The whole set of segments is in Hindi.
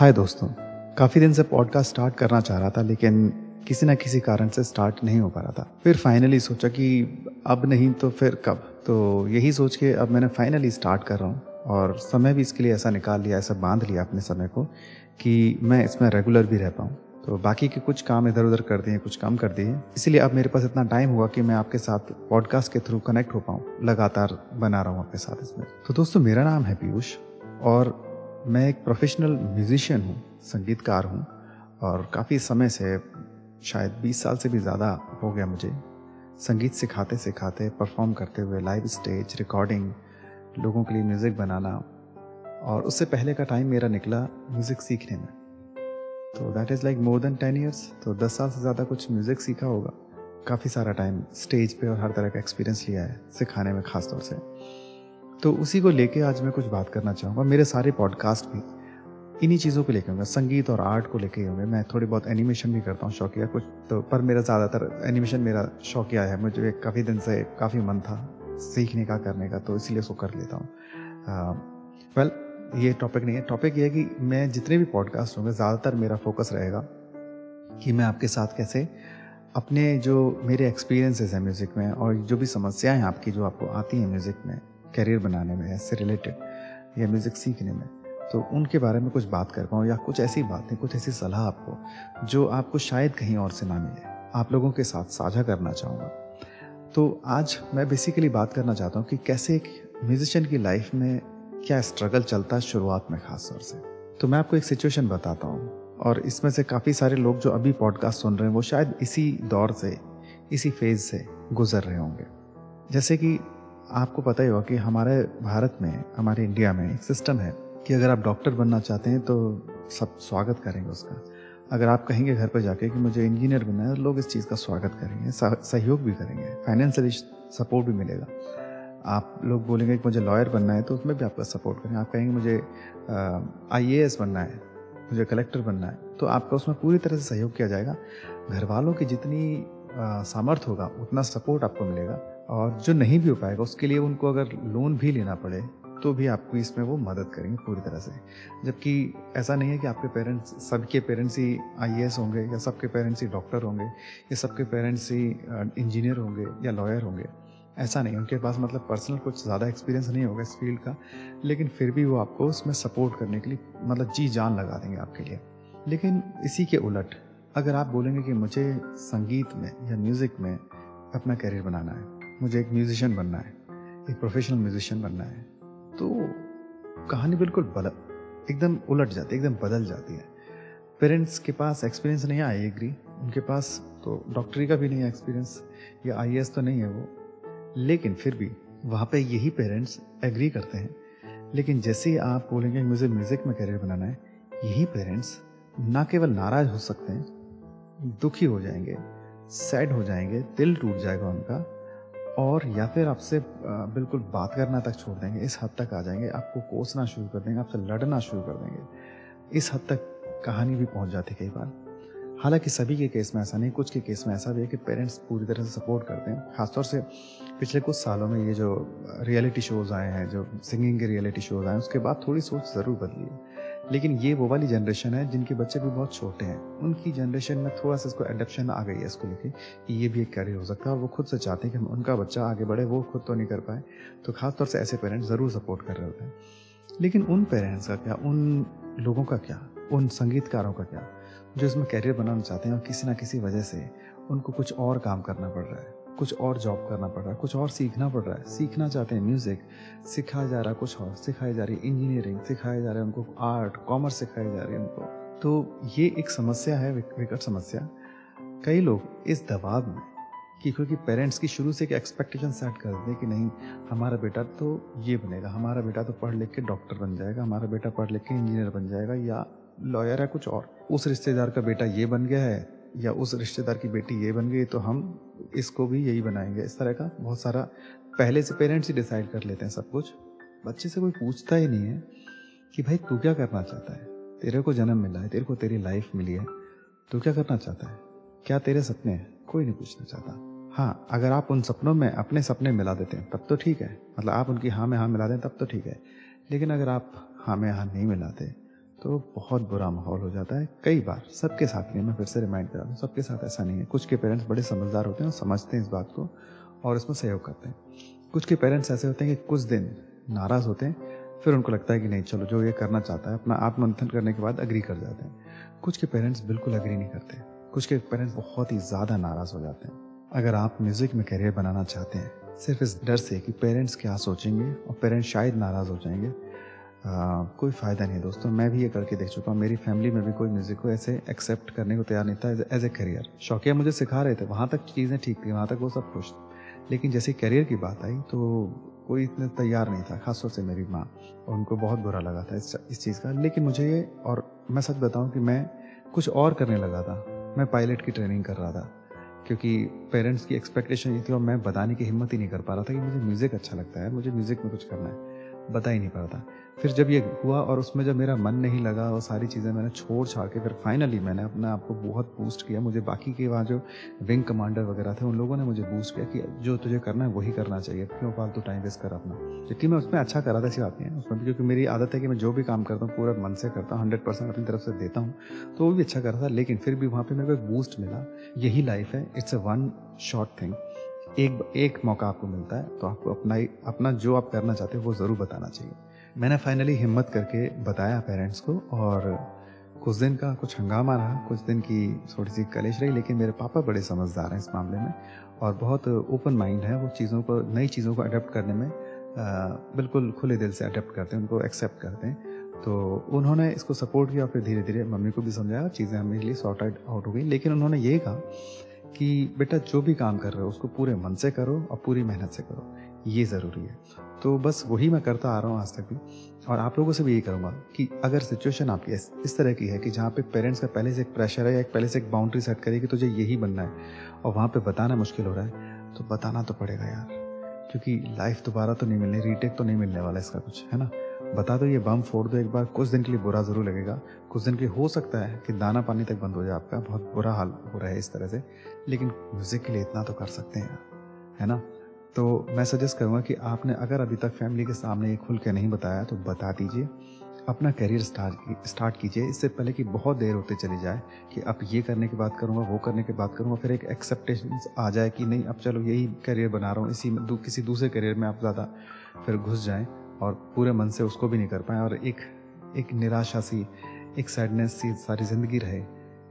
हाय दोस्तों, काफ़ी दिन से पॉडकास्ट स्टार्ट करना चाह रहा था, लेकिन किसी ना किसी कारण से स्टार्ट नहीं हो पा रहा था। फिर फाइनली सोचा कि अब नहीं तो फिर कब? तो यही सोच के अब मैंने फाइनली स्टार्ट कर रहा हूँ, और समय भी इसके लिए ऐसा निकाल लिया, ऐसा बाँध लिया अपने समय को, कि मैं इसमें रेगुलर भी रह पाऊँ। तो बाकी के कुछ काम इधर उधर कर दिए, कुछ कम कर दिए। इसीलिए अब मेरे पास इतना टाइम हुआ कि मैं आपके साथ पॉडकास्ट के थ्रू कनेक्ट हो पाऊँ, लगातार बना रहा हूँ आपके साथ इसमें। तो दोस्तों, मेरा नाम है पीयूष, और मैं एक प्रोफेशनल म्यूजिशियन हूँ, संगीतकार हूँ और काफ़ी समय से, शायद 20 साल से भी ज़्यादा हो गया मुझे, संगीत सिखाते सिखाते परफॉर्म करते हुए लाइव स्टेज रिकॉर्डिंग लोगों के लिए म्यूज़िक बनाना और उससे पहले का टाइम मेरा निकला म्यूज़िक सीखने में। तो that is like more than ten years तो दस साल से ज़्यादा कुछ म्यूज़िक सीखा होगा। काफ़ी सारा टाइम स्टेज पे और हर तरह का एक्सपीरियंस लिया है, सिखाने में ख़ास तौर से। तो उसी को लेके आज मैं कुछ बात करना चाहूँगा। मेरे सारे पॉडकास्ट भी इन्हीं चीज़ों को लेके होंगे। संगीत और आर्ट को लेके होंगे। मैं थोड़ी बहुत एनिमेशन भी करता हूँ शौकिया कुछ तो पर मेरा ज़्यादातर एनिमेशन मेरा शौकिया है। मुझे काफ़ी दिन से काफ़ी मन था सीखने का, करने का तो इसलिए उसको कर लेता हूँ। वेल ये टॉपिक नहीं है। टॉपिक ये है कि मैं जितने भी पॉडकास्ट होंगे, ज़्यादातर मेरा फोकस रहेगा कि मैं आपके साथ कैसे अपने जो मेरे एक्सपीरियंसेस हैं म्यूज़िक में और जो भी समस्याएँ हैं आपकी, जो आपको आती हैं म्यूज़िक में करियर बनाने में इससे रिलेटेड या म्यूज़िक सीखने में तो उनके बारे में कुछ बात कर पाऊँ, या कुछ ऐसी बातें, कुछ ऐसी सलाह आपको, जो आपको शायद कहीं और से ना मिले, आप लोगों के साथ साझा करना चाहूँगा। तो आज मैं बेसिकली बात करना चाहता हूँ कि कैसे एक म्यूजिशियन की लाइफ में क्या स्ट्रगल चलता है शुरुआत में खास तौर से। तो मैं आपको एक सिचुएशन बताता हूँ, और इसमें से काफ़ी सारे लोग जो अभी पॉडकास्ट सुन रहे हैं, वो शायद इसी दौर से, इसी फ़ेज़ से गुजर रहे होंगे। जैसे कि आपको पता ही होगा कि हमारे भारत में, हमारे इंडिया में एक सिस्टम है कि अगर आप डॉक्टर बनना चाहते हैं तो सब स्वागत करेंगे उसका। अगर आप कहेंगे घर पर जाके कि मुझे इंजीनियर बनना है, लोग इस चीज़ का स्वागत करेंगे सहयोग भी करेंगे फाइनेंशियली सपोर्ट भी मिलेगा। आप लोग बोलेंगे कि मुझे लॉयर बनना है तो उसमें भी आपका सपोर्ट करेंगे। आप कहेंगे मुझे आईएएस बनना है, मुझे कलेक्टर बनना है तो आपका उसमें पूरी तरह से सहयोग किया जाएगा। घर वालों की जितनी सामर्थ्य होगा, उतना सपोर्ट आपको मिलेगा। और जो नहीं भी हो पाएगा, उसके लिए उनको अगर लोन भी लेना पड़े तो भी आपको इसमें वो मदद करेंगे पूरी तरह से। जबकि ऐसा नहीं है कि आपके पेरेंट्स सबके पेरेंट्स ही आईएएस होंगे, या सबके पेरेंट्स ही डॉक्टर होंगे, या सबके पेरेंट्स ही इंजीनियर होंगे, या लॉयर होंगे। ऐसा नहीं उनके पास मतलब पर्सनल कुछ ज़्यादा एक्सपीरियंस नहीं होगा इस फ़ील्ड का, लेकिन फिर भी वो आपको उसमें सपोर्ट करने के लिए मतलब जी जान लगा देंगे आपके लिए। लेकिन इसी के उलट, अगर आप बोलेंगे कि मुझे संगीत में या म्यूज़िक में अपना करियर बनाना है मुझे एक म्यूज़िशियन बनना है, एक प्रोफेशनल म्यूज़िशियन बनना है। तो कहानी बिल्कुल बदल एकदम उलट जाती है, एकदम बदल जाती है। पेरेंट्स के पास एक्सपीरियंस नहीं आई एग्री उनके पास तो डॉक्टरी का भी नहीं है एक्सपीरियंस या आई तो नहीं है वो। लेकिन फिर भी वहाँ पे यही पेरेंट्स एग्री करते हैं। लेकिन जैसे ही आप बोलेंगे, मुझे म्यूज़िक में करियर बनाना है, यही पेरेंट्स ना केवल नाराज़ हो सकते हैं, दुखी हो जाएँगे सैड हो जाएँगे, दिल टूट जाएगा उनका। और या फिर आपसे बिल्कुल बात करना तक छोड़ देंगे, इस हद तक आ जाएँगे, आपको कोसना शुरू कर देंगे, आपसे लड़ना शुरू कर देंगे। इस हद तक कहानी भी पहुँच जाती कई बार। हालाँकि सभी के केस में ऐसा नहीं, कुछ के केस में ऐसा भी है कि पेरेंट्स पूरी तरह से सपोर्ट करते हैं। खासतौर से पिछले कुछ सालों में ये जो रियलिटी शोज़ आए हैं, जो सिंगिंग के रियलिटी शोज़ आए हैं, उसके बाद थोड़ी सोच ज़रूर बदली है। लेकिन ये वो वाली जनरेशन है जिनके बच्चे भी बहुत छोटे हैं। उनकी जनरेशन में थोड़ा सा इसको एडप्शन आ गई है इसको लेके कि ये भी एक करियर हो सकता है और वो खुद से चाहते हैं कि उनका बच्चा आगे बढ़े, वो खुद तो नहीं कर पाए। तो खासतौर से ऐसे पेरेंट्स ज़रूर सपोर्ट कर रहे होते हैं। लेकिन उन पेरेंट्स का क्या, उन लोगों का क्या, उन संगीतकारों का क्या, जो इसमें करियर बनाना चाहते हैं और किसी ना किसी वजह से उनको कुछ और काम करना पड़ रहा है? कुछ और जॉब करना पड़ रहा है, कुछ और सीखना पड़ रहा है। सीखना चाहते हैं म्यूज़िक सिखाया जा रहा है कुछ और, सिखाई जा रही है इंजीनियरिंग सिखाया जा रहा है उनको आर्ट कॉमर्स सिखाई जा रही है उनको। तो ये एक समस्या है विकट समस्या। कई लोग इस दबाव में कि क्योंकि पेरेंट्स की शुरू से एक एक्सपेक्टेशन सेट कर दें कि नहीं, हमारा बेटा तो ये बनेगा, हमारा बेटा तो पढ़ लिख के डॉक्टर बन जाएगा, हमारा बेटा पढ़ लिख के इंजीनियर बन जाएगा या लॉयर है कुछ और। उस रिश्तेदार का बेटा ये बन गया है या उस रिश्तेदार की बेटी ये बन गई तो हम इसको भी यही बनाएँगे। इस तरह का बहुत सारा पहले से पेरेंट्स ही डिसाइड कर लेते हैं सब कुछ। बच्चे से कोई पूछता ही नहीं है कि भाई तू क्या करना चाहता है? तेरे को जन्म मिला है, तेरे को तेरी लाइफ मिली है, तू क्या करना चाहता है? क्या तेरे सपने हैं? कोई नहीं पूछना चाहता। हाँ अगर आप उन सपनों में अपने सपने मिला देते हैं, तब तो ठीक है। मतलब आप उनकी हाँ में हाँ मिला दें, तब तो ठीक है। लेकिन अगर आप हाँ में हाँ नहीं मिलाते तो बहुत बुरा माहौल हो जाता है। कई बार सबके साथ नहीं, मैं फिर से रिमाइंड करा दूँ, सबके साथ ऐसा नहीं है। कुछ के पेरेंट्स बड़े समझदार होते हैं और समझते हैं इस बात को और इसमें सहयोग करते हैं। कुछ के पेरेंट्स ऐसे होते हैं कि कुछ दिन नाराज़ होते हैं, फिर उनको लगता है कि नहीं, चलो जो ये करना चाहता है, अपना आत्मंथन करने के बाद अग्री कर जाते हैं। कुछ के पेरेंट्स बिल्कुल अग्री नहीं करते। कुछ के पेरेंट्स बहुत ही ज़्यादा नाराज़ हो जाते हैं। अगर आप म्यूज़िक में करियर बनाना चाहते हैं, सिर्फ़ इस डर से कि पेरेंट्स क्या सोचेंगे और पेरेंट्स शायद नाराज़ हो जाएँगे कोई फ़ायदा नहीं है दोस्तों, मैं भी ये करके देख चुका हूँ। मेरी फैमिली में भी कोई म्यूज़िक को ऐसे एक्सेप्ट करने को तैयार नहीं था एज ए करियर शौकिया मुझे सिखा रहे थे, वहाँ तक चीज़ें ठीक थी, वहाँ तक वो सब खुश लेकिन जैसे करियर की बात आई तो कोई इतने तैयार नहीं था, खासतौर से मेरी माँ। और उनको बहुत बुरा लगा था इस इस चीज़ का। लेकिन मुझे ये, और मैं सच बताऊँ कि मैं कुछ और करने लगा था। मैं पायलट की ट्रेनिंग कर रहा था, क्योंकि पेरेंट्स की एक्सपेक्टेशन ये थी और मैं बताने की हिम्मत ही नहीं कर पा रहा था कि मुझे म्यूज़िक अच्छा लगता है, मुझे म्यूज़िक में कुछ करना है। बता ही नहीं पा रहा था। फिर जब ये हुआ और उसमें जब मेरा मन नहीं लगा और सारी चीज़ें मैंने छोड़ छाड़ के, फिर फाइनली मैंने अपने आप को बहुत बूस्ट किया। मुझे बाकी के वहाँ जो विंग कमांडर वगैरह थे, उन लोगों ने मुझे बूस्ट किया कि जो तुझे करना है वही करना चाहिए। क्यों फालतू टाइम वेस्ट कर अपना? क्योंकि मैं उसमें अच्छा करा था, ऐसी बात नहीं है। उसमें क्योंकि मेरी आदत है कि मैं जो भी काम करता हूँ, पूरा मन से करता हूँ हंड्रेड परसेंट अपनी तरफ़ से देता हूँ तो वो भी अच्छा कर था। लेकिन फिर भी वहाँ पर मेरे को बूस्ट मिला। यही लाइफ है। It's a one short thing एक एक मौका आपको मिलता है तो आपको अपना ही अपना जो आप करना चाहते हो वो ज़रूर बताना चाहिए। मैंने फाइनली हिम्मत करके बताया पेरेंट्स को और कुछ दिन का कुछ हंगामा रहा कुछ दिन की थोड़ी सी कलेश रही लेकिन मेरे पापा बड़े समझदार हैं इस मामले में और बहुत ओपन माइंड है वो चीज़ों को नई चीज़ों को अडेप्ट करने में आ, बिल्कुल खुले दिल से अडेप्ट करते हैं उनको एक्सेप्ट करते हैं। तो उन्होंने इसको सपोर्ट किया और फिर धीरे धीरे मम्मी को भी समझाया चीज़ें हमारे लिए सॉर्ट आउट हो गई। लेकिन उन्होंने ये कहा कि बेटा जो भी काम कर रहे हो, उसको पूरे मन से करो और पूरी मेहनत से करो। ये ज़रूरी है। तो बस वही मैं करता आ रहा हूँ आज तक भी। और आप लोगों से भी यही करूँगा कि अगर सिचुएशन आपकी इस तरह की है कि जहाँ पे पेरेंट्स का पहले से एक प्रेशर है या पहले से एक बाउंड्री सेट करे कि तुझे यही बनना है। और वहाँ पे बताना मुश्किल हो रहा है तो बताना तो पड़ेगा यार। क्योंकि लाइफ दोबारा तो नहीं मिलने रीटेक तो नहीं मिलने वाला इसका कुछ, है ना? बता दो ये बम फोड़ दो एक बार, कुछ दिन के लिए बुरा ज़रूर लगेगा। कुछ दिन के लिए हो सकता है कि दाना पानी तक बंद हो जाए आपका, बहुत बुरा हाल हो रहा है इस तरह से, लेकिन म्यूज़िक के लिए इतना तो कर सकते हैं, है ना? तो मैं सजेस्ट करूँगा कि आपने अगर अभी तक फैमिली के सामने ये खुल के नहीं बताया तो बता दीजिए, अपना करियर स्टार्ट स्टार्ट कीजिए। इससे पहले कि बहुत देर होते चली जाए कि अब ये करने की बात करूँगा, वो करने की बात करूँगा, फिर एक एक्सेप्टेशन आ जाए कि नहीं, अब चलो यही करियर बना रहा हूँ, इसी में किसी दूसरे करियर में आप ज़्यादा फिर घुस जाएँ। और पूरे मन से उसको भी नहीं कर पाए और एक एक निराशा सी, एक सैडनेस सी सारी ज़िंदगी रहे,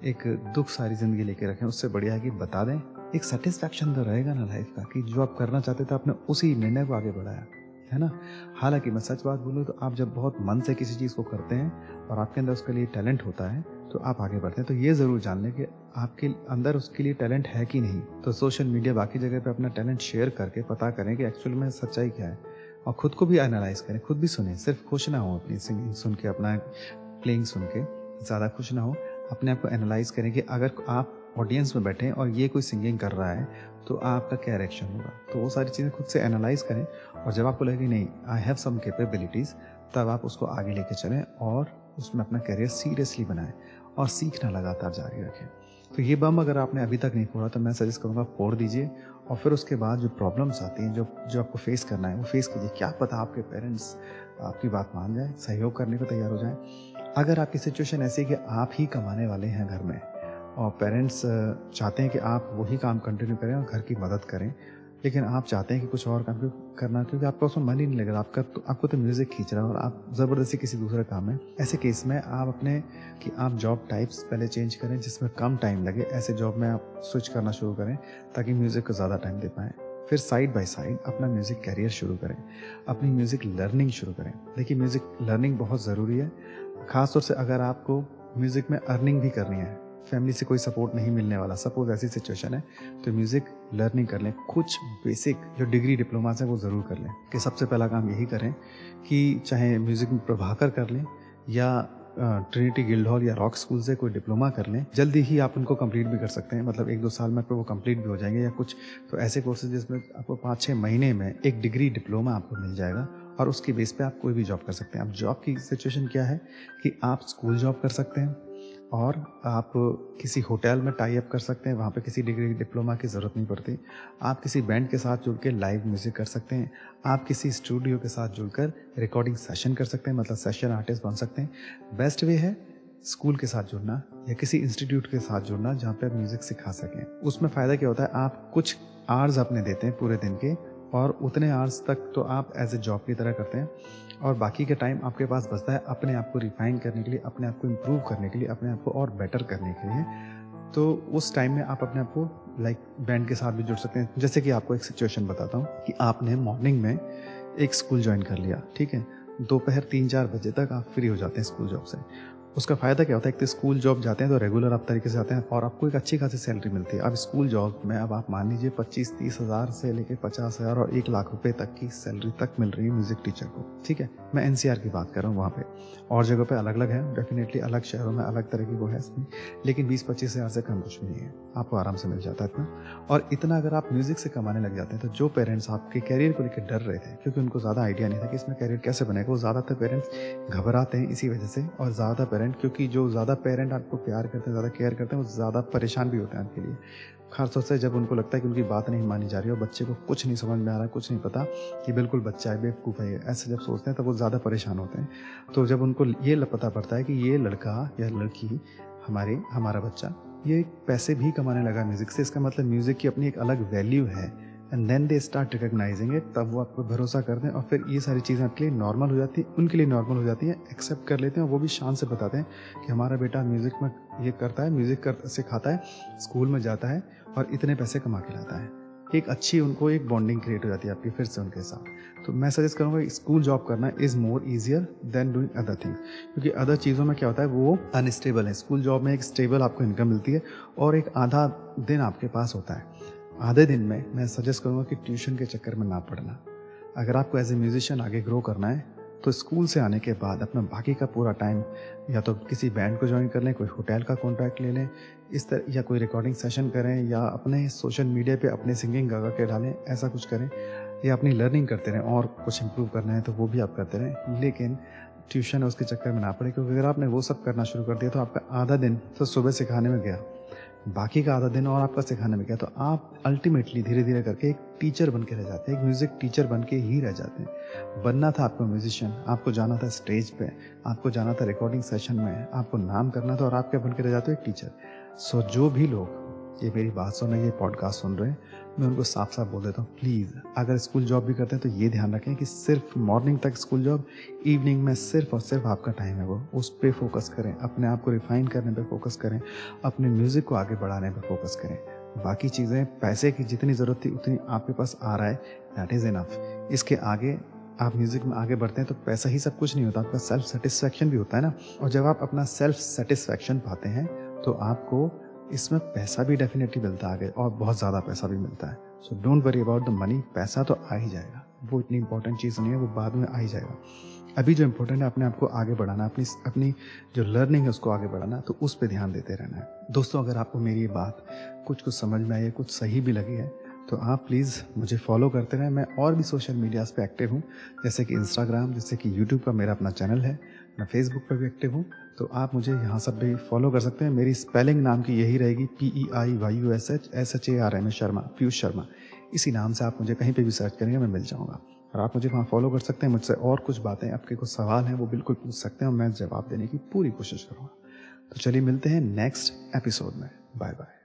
एक दुख सारी ज़िंदगी लेके रखें, उससे बढ़िया है कि बता दें, एक सेटिस्फैक्शन तो रहेगा ना लाइफ का कि जो आप करना चाहते थे आपने उसी निर्णय को आगे बढ़ाया, है ना? हालाँकि मैं सच बात बोलूँ तो आप जब बहुत मन से किसी चीज़ को करते हैं और आपके अंदर उसके लिए टैलेंट होता है तो आप आगे बढ़ते हैं। तो ये ज़रूर जान लें कि आपके अंदर उसके लिए टैलेंट है कि नहीं। तो सोशल मीडिया बाकी जगह पे अपना टैलेंट शेयर करके पता करें कि एक्चुअल में सच्चाई क्या है। और खुद को भी एनालाइज करें, खुद भी सुने। सिर्फ़ खुश ना हो अपनी सिंगिंग सुन के अपना प्लेइंग सुन के ज़्यादा खुश ना हो, अपने आप को एनालाइज करें कि अगर आप ऑडियंस में बैठे और ये कोई सिंगिंग कर रहा है तो आपका क्या रिएक्शन होगा? तो वो सारी चीज़ें खुद से एनालाइज करें और जब आपको लगे नहीं आई हैव सम केपेबिलिटीज़ तब आप उसको आगे लेके चलें और उसमें अपना करियर सीरियसली बनाएँ और सीखना लगातार जारी रखें। तो ये बम अगर आपने अभी तक नहीं फोड़ा तो मैं सजेस्ट करूँगा, फोड़ दीजिए और फिर उसके बाद जो प्रॉब्लम्स आती हैं, जो जो आपको फेस करना है, वो फेस कीजिए। क्या पता आपके पेरेंट्स आपकी बात मान जाए, सहयोग करने को तैयार हो जाए। अगर आपकी सिचुएशन ऐसी कि आप ही कमाने वाले हैं घर में और पेरेंट्स चाहते हैं कि आप वही काम कंटिन्यू करें और घर की मदद करें लेकिन आप चाहते हैं कि कुछ और काम करना? क्योंकि आपका उसमें मन ही नहीं लग रहा। आपका तो आपको तो म्यूज़िक खींच रहा है और आप ज़बरदस्ती किसी दूसरे काम में। ऐसे केस में आप अपने, कि आप जॉब टाइप्स पहले चेंज करें, जिसमें कम टाइम लगे। ऐसे जॉब में आप स्विच करना शुरू करें, ताकि म्यूज़िक को ज़्यादा टाइम दे पाएँ। फिर साइड बाय साइड अपना म्यूज़िक करियर शुरू करें। अपनी म्यूज़िक लर्निंग शुरू करें। देखिए म्यूज़िक लर्निंग बहुत ज़रूरी है। ख़ासतौर से अगर आपको म्यूज़िक में अर्निंग भी करनी है फैमिली से कोई सपोर्ट नहीं मिलने वाला। सपोज़ ऐसी सिचुएशन है तो म्यूज़िक लर्निंग कर लें। कुछ बेसिक जो डिग्री डिप्लोमा है, वो ज़रूर कर लें। कि सबसे पहला काम यही करें कि चाहे म्यूज़िक में प्रभाकर कर लें या ट्रिनिटी गिल्ड हॉल या रॉक स्कूल से कोई डिप्लोमा कर लें। जल्दी ही आप उनको कंप्लीट भी कर सकते हैं। मतलब एक दो साल में आपको वो कंप्लीट भी हो जाएँगे या कुछ। तो ऐसे कोर्सेज जिसमें आपको पाँच छः महीने में एक डिग्री डिप्लोमा आपको मिल जाएगा और उसकी बेस पे आप कोई भी जॉब कर सकते हैं। अब जॉब की सिचुएशन क्या है कि आप स्कूल जॉब कर सकते हैं। और आप किसी होटल में टाई अप कर सकते हैं, वहाँ पे किसी डिग्री डिप्लोमा की ज़रूरत नहीं पड़ती। आप किसी बैंड के साथ जुड़ के लाइव म्यूज़िक कर सकते हैं। आप किसी स्टूडियो के साथ जुड़कर रिकॉर्डिंग सेशन कर सकते हैं मतलब सेशन आर्टिस्ट बन सकते हैं। बेस्ट वे है स्कूल के साथ जुड़ना या किसी इंस्टीट्यूट के साथ जुड़ना जहाँ पे आप म्यूज़िक सिखा सकें। उसमें फ़ायदा क्या होता है, आप कुछ आर्स अपने देते हैं पूरे दिन के और उतने आवर्स तक तो आप एज ए जॉब की तरह करते हैं। और बाकी के टाइम आपके पास बचता है अपने आप को रिफाइन करने के लिए, अपने आप को इम्प्रूव करने के लिए, अपने आप को और बेटर करने के लिए। तो उस टाइम में आप अपने आप को लाइक बैंड के साथ भी जुड़ सकते हैं। जैसे कि आपको एक सिचुएशन बताता हूँ कि आपने मॉर्निंग में एक स्कूल ज्वाइन कर लिया, ठीक है? दोपहर तीन चार बजे तक आप फ्री हो जाते हैं स्कूल जॉब से। उसका फ़ायदा क्या होता है? एक तो स्कूल जॉब जाते हैं तो रेगुलर आप तरीके से जाते हैं और आपको एक अच्छी खासी सैलरी मिलती है। अब स्कूल जॉब में अब आप मान लीजिए पच्चीस तीस हज़ार से लेकर पचास हज़ार और एक लाख रुपए तक की सैलरी तक मिल रही है म्यूज़िक टीचर को, ठीक है? मैं एनसीआर की बात कर रहा हूँ वहाँ पे। और जगह पे अलग अलग है, डेफिनेटली अलग शहरों में अलग तरह की वो है इसमें, लेकिन बीस पच्चीस हज़ार से कम कुछ भी नहीं है। आपको आराम से मिल जाता है इतना। और इतना अगर आप म्यूज़िक से कमाने लग जाते हैं तो जो पेरेंट्स आपके कैरियर को लेकर डर रहे थे, क्योंकि उनको ज़्यादा आइडिया नहीं था कि इसमें कैरियर कैसे बनेगा, वो ज़्यादातर पेरेंट्स घबराते हैं इसी वजह से और ज़्यादा पेरेंट क्योंकि जो ज़्यादा पेरेंट आपको प्यार करते हैं, ज़्यादा केयर करते हैं, वो ज़्यादा परेशान भी होते हैं आपके लिए। खासतौर से जब उनको लगता है कि उनकी बात नहीं मानी जा रही और बच्चे को कुछ नहीं समझ में आ रहा है कुछ नहीं पता कि बिल्कुल बच्चा है, बेवकूफ़ है ऐसे जब सोचते हैं, तब वो ज़्यादा परेशान होते हैं। तो जब उनको ये पता पड़ता है कि ये लड़का या लड़की हमारे, हमारा बच्चा, ये पैसे भी कमाने लगा म्यूज़िक से, इसका मतलब म्यूज़िक की अपनी एक अलग वैल्यू है। And then they start recognizing it तब वो आपको भरोसा करते हैं और फिर ये सारी चीज़ें आपके लिए नॉर्मल हो जाती है, उनके लिए नॉर्मल हो जाती है एक्सेप्ट कर लेते हैं और वो भी शान से बताते हैं कि हमारा बेटा म्यूज़िक में ये करता है म्यूज़िक कर, सिखाता है स्कूल में जाता है और इतने पैसे कमा के लाता है। एक अच्छी उनको एक बॉन्डिंग क्रिएट हो जाती है आपकी फिर से उनके साथ। तो मैं सजेस्ट करूँगा स्कूल जॉब करना is more easier than doing other things क्योंकि अदर चीज़ों में क्या होता है, वो अनस्टेबल है। स्कूल जॉब में एक स्टेबल आपको इनकम मिलती है और एक आधा दिन आपके पास होता है। आधे दिन में मैं सजेस्ट करूँगा कि ट्यूशन के चक्कर में ना पड़ना। अगर आपको एज ए म्यूजिशियन आगे ग्रो करना है तो स्कूल से आने के बाद अपना बाकी का पूरा टाइम या तो किसी बैंड को ज्वाइन कर लें, कोई होटल का कॉन्ट्रैक्ट ले लें, इस तरह या कोई रिकॉर्डिंग सेशन करें, या अपने सोशल मीडिया पे अपने सिंगिंग गा के डालें, ऐसा कुछ करें, या अपनी लर्निंग करते रहें, और कुछ इम्प्रूव करना है तो वो भी आप करते रहें। लेकिन ट्यूशन उसके चक्कर में ना पड़े, क्योंकि अगर आपने वो सब करना शुरू कर दिया तो आपका आधा दिन तो सुबह सिखाने में गया। बाकी का आधा दिन और आपका सिखाने में क्या तो आप अल्टीमेटली धीरे धीरे करके एक टीचर बन के रह जाते हैं, एक म्यूज़िक टीचर बन के ही रह जाते हैं। बनना था आपको म्यूजिशियन आपको जाना था स्टेज पे, आपको जाना था रिकॉर्डिंग सेशन में, आपको नाम करना था और आप क्या बन के रह जाते हो? एक टीचर सो जो भी लोग, ये मेरी बात सुन रहे हैं, ये पॉडकास्ट सुन रहे हैं मैं उनको साफ़ साफ़ बोल देता हूँ, प्लीज़, अगर स्कूल जॉब भी करते हैं तो ये ध्यान रखें कि सिर्फ़ मॉर्निंग तक स्कूल जॉब, इवनिंग में सिर्फ़ और सिर्फ़ आपका टाइम है वो। उस पर फोकस करें, अपने आप को रिफाइन करने पर फोकस करें, अपने म्यूज़िक को आगे बढ़ाने पर फोकस करें। बाकी चीज़ें, पैसे की जितनी ज़रूरत थी उतनी आपके पास आ रहा है दैट इज़ इनफ इसके आगे आप म्यूज़िक में आगे बढ़ते हैं तो पैसा ही सब कुछ नहीं होता, आपका सेल्फ सेटिस्फैक्शन भी होता है ना। और जब आप अपना सेल्फ सेटिस्फैक्शन पाते हैं तो आपको इसमें पैसा भी डेफिनेटली मिलता है और बहुत ज़्यादा पैसा भी मिलता है। So don't worry about the money पैसा तो आ ही जाएगा। वो इतनी इंपॉर्टेंट चीज़ नहीं है, वो बाद में आ ही जाएगा। अभी जो इम्पोर्टेंट है, अपने आप को आगे बढ़ाना, अपनी अपनी जो लर्निंग है, उसको आगे बढ़ाना तो उस पर ध्यान देते रहना है। दोस्तों, अगर आपको मेरी ये बात कुछ कुछ समझ में आई है, कुछ सही भी लगी है तो आप प्लीज़ मुझे फॉलो करते रहें। मैं और भी सोशल मीडियाज़ पे एक्टिव हूँ, जैसे कि इंस्टाग्राम जैसे कि यूट्यूब का मेरा अपना चैनल है। मैं फेसबुक पर भी एक्टिव हूँ तो आप मुझे यहाँ सब भी फॉलो कर सकते हैं। मेरी स्पेलिंग नाम की यही रहेगी P E I Y U S H S H A R M A Sharma, Piyush Sharma. इसी नाम से आप मुझे कहीं पर भी सर्च करेंगे, मैं मिल जाऊँगा। और आप मुझे वहाँ फॉलो कर सकते हैं। मुझसे और कुछ बातें, आपके कुछ सवाल हैं, वो बिल्कुल पूछ सकते हैं और मैं जवाब देने की पूरी कोशिश करूँगा। तो चलिए मिलते हैं नेक्स्ट एपिसोड में। Bye bye